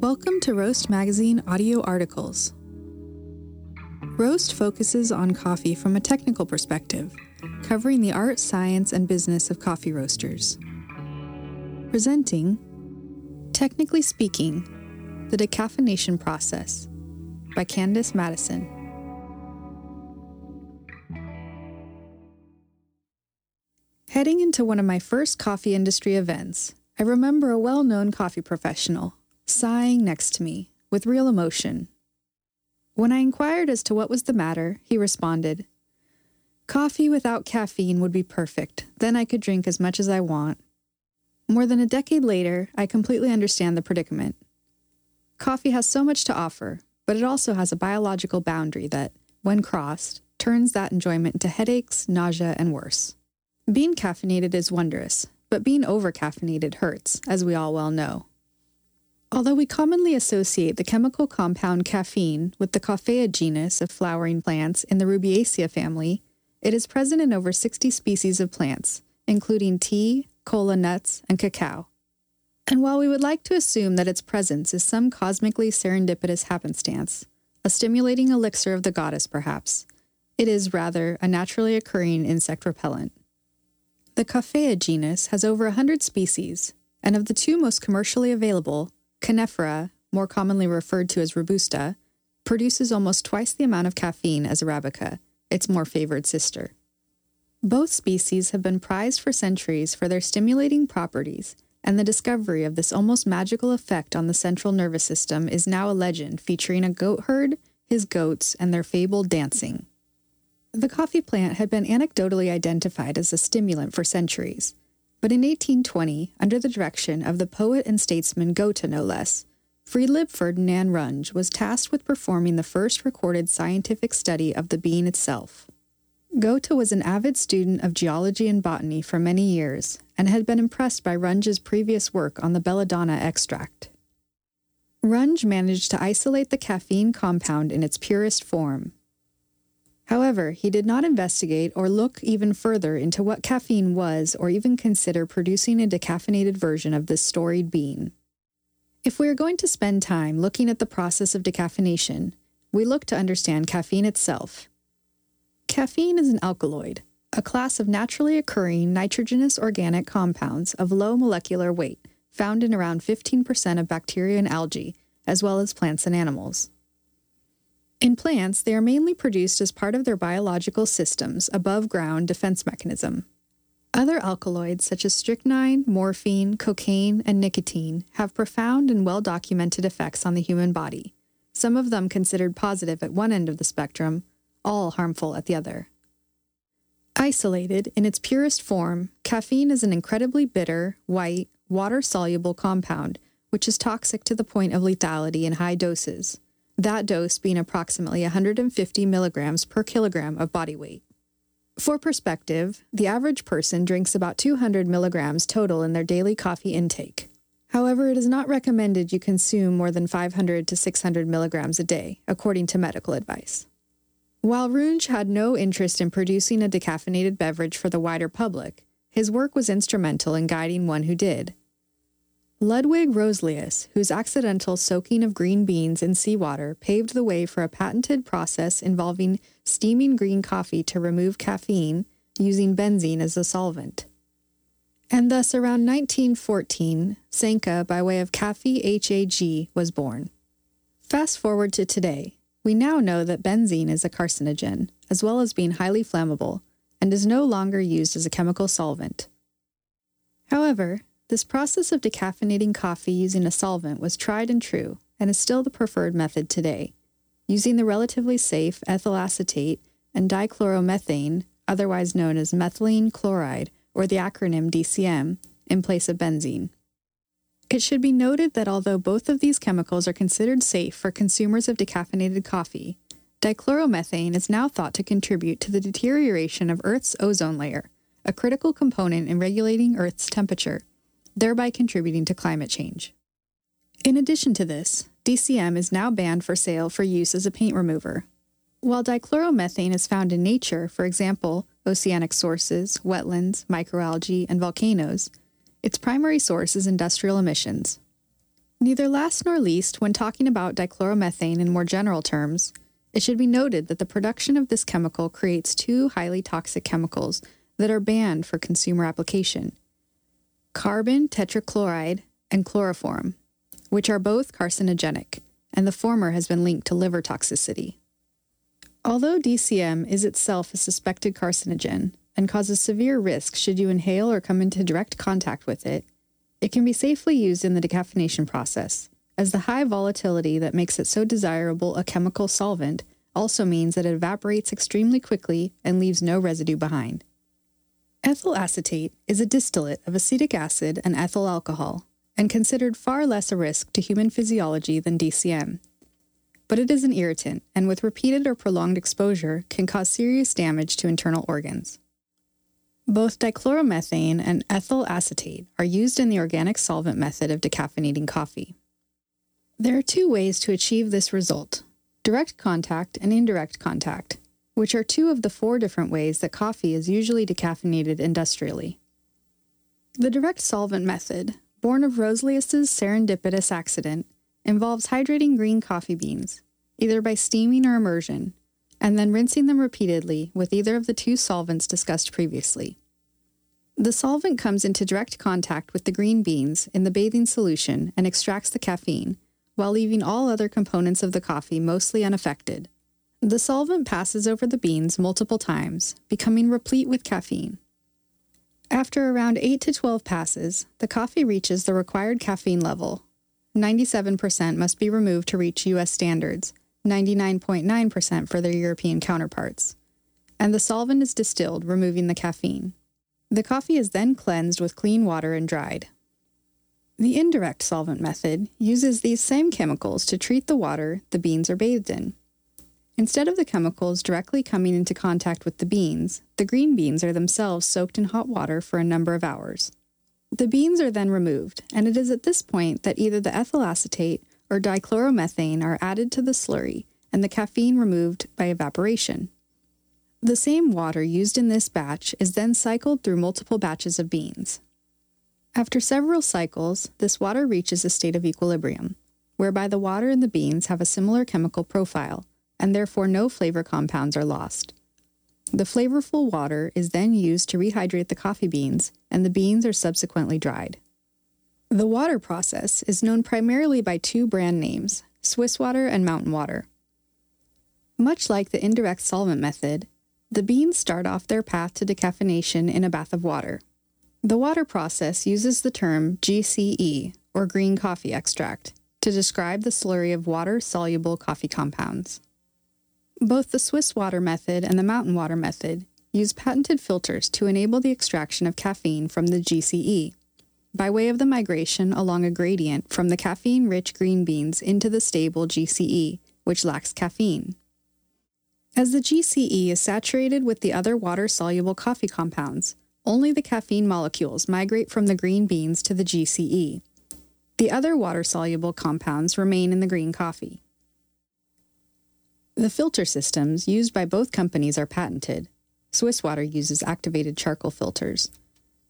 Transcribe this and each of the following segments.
Welcome to Roast Magazine audio articles. Roast focuses on coffee from a technical perspective, covering the art, science, and business of coffee roasters. Presenting Technically Speaking, The Decaffeination Process by Candice Madison. Heading into one of my first coffee industry events, I remember a well known coffee professional sighing next to me with real emotion. When I inquired as to what was the matter, he responded, Coffee without caffeine would be perfect. Then I could drink as much as I want. More than a decade later, I completely understand the predicament. Coffee has so much to offer, but it also has a biological boundary that, when crossed, turns that enjoyment into headaches, nausea, and worse. Being caffeinated is wondrous, but being over caffeinated hurts, as we all well know. Although we commonly associate the chemical compound caffeine with the Coffea genus of flowering plants in the Rubiaceae family, it is present in over 60 species of plants, including tea, cola nuts, and cacao. And while we would like to assume that its presence is some cosmically serendipitous happenstance, a stimulating elixir of the goddess perhaps, it is rather a naturally occurring insect repellent. The Coffea genus has over 100 species, and of the two most commercially available, Canephora, more commonly referred to as Robusta, produces almost twice the amount of caffeine as Arabica, its more favored sister. Both species have been prized for centuries for their stimulating properties, and the discovery of this almost magical effect on the central nervous system is now a legend featuring a goat herd, his goats, and their fabled dancing. The coffee plant had been anecdotally identified as a stimulant for centuries, but in 1820, under the direction of the poet and statesman Goethe no less, Friedlieb Ferdinand Runge was tasked with performing the first recorded scientific study of the bean itself. Goethe was an avid student of geology and botany for many years and had been impressed by Runge's previous work on the belladonna extract. Runge managed to isolate the caffeine compound in its purest form. However, he did not investigate or look even further into what caffeine was or even consider producing a decaffeinated version of this storied bean. If we are going to spend time looking at the process of decaffeination, we look to understand caffeine itself. Caffeine is an alkaloid, a class of naturally occurring nitrogenous organic compounds of low molecular weight found in around 15% of bacteria and algae, as well as plants and animals. In plants, they are mainly produced as part of their biological system's above ground defense mechanism, other alkaloids, such as strychnine, morphine, cocaine, and nicotine, have profound and well documented effects on the human body, some of them considered positive at one end of the spectrum, all harmful at the other. Isolated in its purest form, caffeine is an incredibly bitter, white, water soluble compound which is toxic to the point of lethality in high doses, that dose being approximately 150 milligrams per kilogram of body weight. For perspective, the average person drinks about 200 milligrams total in their daily coffee intake. However, it is not recommended you consume more than 500 to 600 milligrams a day, according to medical advice. While Runge had no interest in producing a decaffeinated beverage for the wider public, his work was instrumental in guiding one who did. Ludwig Roselius, whose accidental soaking of green beans in seawater paved the way for a patented process involving steaming green coffee to remove caffeine using benzene as a solvent. And thus, around 1914, Sanka, by way of Cafe HAG, was born. Fast forward to today, we now know that benzene is a carcinogen, as well as being highly flammable, and is no longer used as a chemical solvent. However, this process of decaffeinating coffee using a solvent was tried and true and is still the preferred method today, using the relatively safe ethyl acetate and dichloromethane, otherwise known as methylene chloride or the acronym DCM, in place of benzene. It should be noted that although both of these chemicals are considered safe for consumers of decaffeinated coffee, dichloromethane is now thought to contribute to the deterioration of Earth's ozone layer, a critical component in regulating Earth's temperature thereby contributing to climate change. In addition to this, DCM is now banned for sale for use as a paint remover. While dichloromethane is found in nature, for example, oceanic sources, wetlands, microalgae, and volcanoes, its primary source is industrial emissions. Neither last nor least, when talking about dichloromethane in more general terms, it should be noted that the production of this chemical creates two highly toxic chemicals that are banned for consumer application carbon tetrachloride and chloroform, which are both carcinogenic, and the former has been linked to liver toxicity. Although DCM is itself a suspected carcinogen and causes severe risk should you inhale or come into direct contact with it, it can be safely used in the decaffeination process as the high volatility that makes it so desirable a chemical solvent also means that it evaporates extremely quickly and leaves no residue behind. Ethyl acetate is a distillate of acetic acid and ethyl alcohol, and considered far less a risk to human physiology than DCM. But it is an irritant, and with repeated or prolonged exposure, can cause serious damage to internal organs. Both dichloromethane and ethyl acetate are used in the organic solvent method of decaffeinating coffee. There are two ways to achieve this result direct contact and indirect contact, which are two of the four different ways that coffee is usually decaffeinated industrially. The direct solvent method, born of Roselius's serendipitous accident, involves hydrating green coffee beans, either by steaming or immersion, and then rinsing them repeatedly with either of the two solvents discussed previously. The solvent comes into direct contact with the green beans in the bathing solution and extracts the caffeine, while leaving all other components of the coffee mostly unaffected. The solvent passes over the beans multiple times, becoming replete with caffeine. After around 8 to 12 passes, the coffee reaches the required caffeine level. 97% must be removed to reach US standards, 99.9% for their European counterparts. And the solvent is distilled, removing the caffeine. The coffee is then cleansed with clean water and dried. The indirect solvent method uses these same chemicals to treat the water the beans are bathed in. Instead of the chemicals directly coming into contact with the beans, the green beans are themselves soaked in hot water for a number of hours. The beans are then removed, and it is at this point that either the ethyl acetate or dichloromethane are added to the slurry and the caffeine removed by evaporation. The same water used in this batch is then cycled through multiple batches of beans. After several cycles, this water reaches a state of equilibrium, whereby the water and the beans have a similar chemical profile, and therefore no flavor compounds are lost. The flavorful water is then used to rehydrate the coffee beans, and the beans are subsequently dried. The water process is known primarily by two brand names Swiss water and mountain water. Much like the indirect solvent method, the beans start off their path to decaffeination in a bath of water. The water process uses the term GCE, or green coffee extract, to describe the slurry of water soluble coffee compounds. Both the Swiss water method and the mountain water method use patented filters to enable the extraction of caffeine from the GCE, by way of the migration along a gradient from the caffeine rich green beans into the stable GCE, which lacks caffeine. As the GCE is saturated with the other water soluble coffee compounds, only the caffeine molecules migrate from the green beans to the GCE. The other water soluble compounds remain in the green coffee. The filter systems used by both companies are patented. Swiss Water uses activated charcoal filters,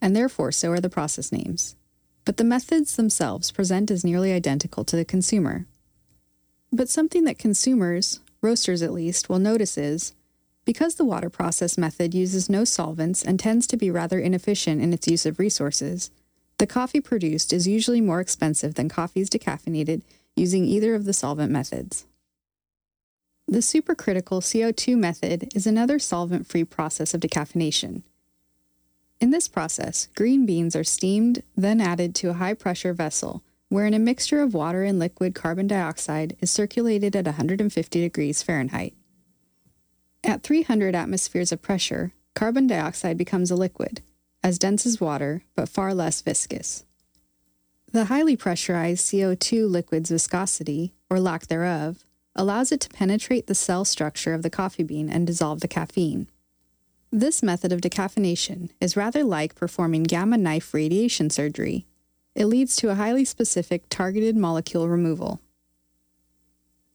and therefore so are the process names. But the methods themselves present as nearly identical to the consumer. But something that consumers, roasters at least, will notice is because the water process method uses no solvents and tends to be rather inefficient in its use of resources, the coffee produced is usually more expensive than coffees decaffeinated using either of the solvent methods. The supercritical CO2 method is another solvent free process of decaffeination. In this process, green beans are steamed, then added to a high pressure vessel, wherein a mixture of water and liquid carbon dioxide is circulated at 150 degrees Fahrenheit. At 300 atmospheres of pressure, carbon dioxide becomes a liquid, as dense as water, but far less viscous. The highly pressurized CO2 liquid's viscosity, or lack thereof, allows it to penetrate the cell structure of the coffee bean and dissolve the caffeine. This method of decaffeination is rather like performing gamma knife radiation surgery. It leads to a highly specific targeted molecule removal.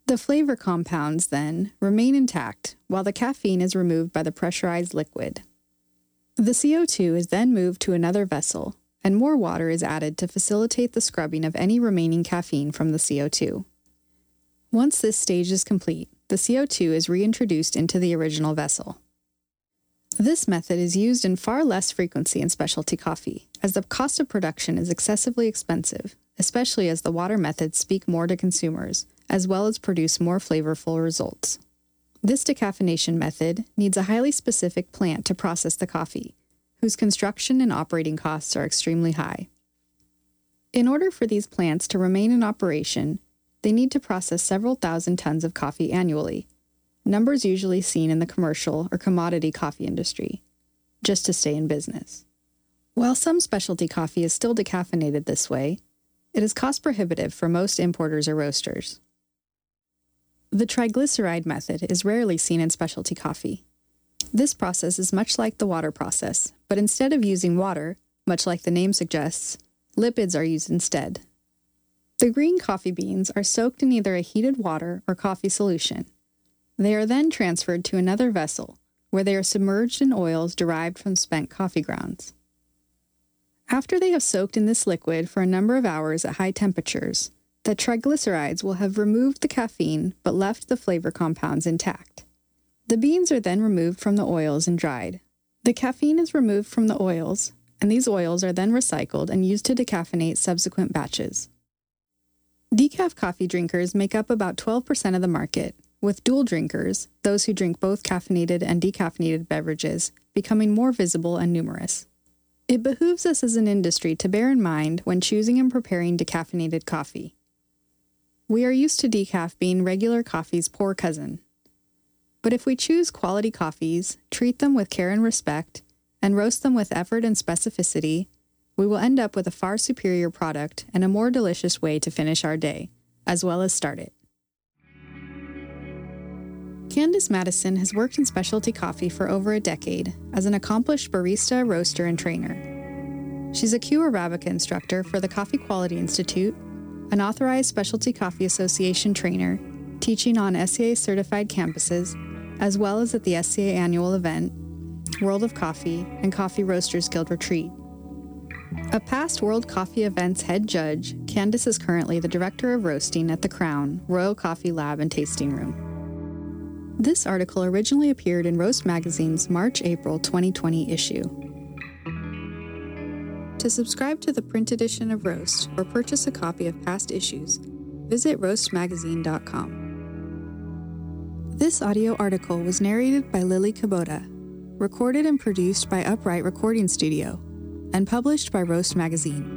The flavor compounds, then, remain intact while the caffeine is removed by the pressurized liquid. The CO2 is then moved to another vessel, and more water is added to facilitate the scrubbing of any remaining caffeine from the CO2. Once this stage is complete, the CO2 is reintroduced into the original vessel. This method is used in far less frequency in specialty coffee, as the cost of production is excessively expensive, especially as the water methods speak more to consumers, as well as produce more flavorful results. This decaffeination method needs a highly specific plant to process the coffee, whose construction and operating costs are extremely high. In order for these plants to remain in operation, they need to process several thousand tons of coffee annually, numbers usually seen in the commercial or commodity coffee industry, just to stay in business. While some specialty coffee is still decaffeinated this way, it is cost prohibitive for most importers or roasters. The triglyceride method is rarely seen in specialty coffee. This process is much like the water process, but instead of using water, much like the name suggests, lipids are used instead. The green coffee beans are soaked in either a heated water or coffee solution. They are then transferred to another vessel, where they are submerged in oils derived from spent coffee grounds. After they have soaked in this liquid for a number of hours at high temperatures, the triglycerides will have removed the caffeine but left the flavor compounds intact. The beans are then removed from the oils and dried. The caffeine is removed from the oils, and these oils are then recycled and used to decaffeinate subsequent batches. Decaf coffee drinkers make up about 12% of the market, with dual drinkers, those who drink both caffeinated and decaffeinated beverages, becoming more visible and numerous. It behooves us as an industry to bear in mind when choosing and preparing decaffeinated coffee. We are used to decaf being regular coffee's poor cousin, but if we choose quality coffees, treat them with care and respect, and roast them with effort and specificity, we will end up with a far superior product and a more delicious way to finish our day, as well as start it. Candice Madison has worked in specialty coffee for over a decade as an accomplished barista, roaster, and trainer. She's a Q Arabica instructor for the Coffee Quality Institute, an authorized Specialty Coffee Association trainer, teaching on SCA certified campuses, as well as at the SCA annual event, World of Coffee, and Coffee Roasters Guild Retreat. A past World Coffee Events head judge, Candice is currently the Director of Roasting at the Crown Royal Coffee Lab and Tasting Room. This article originally appeared in Roast Magazine's March April 2020 issue. To subscribe to the print edition of Roast or purchase a copy of past issues, visit roastmagazine.com. This audio article was narrated by Lily Kubota, recorded and produced by Upright Recording Studio, and published by Roast Magazine.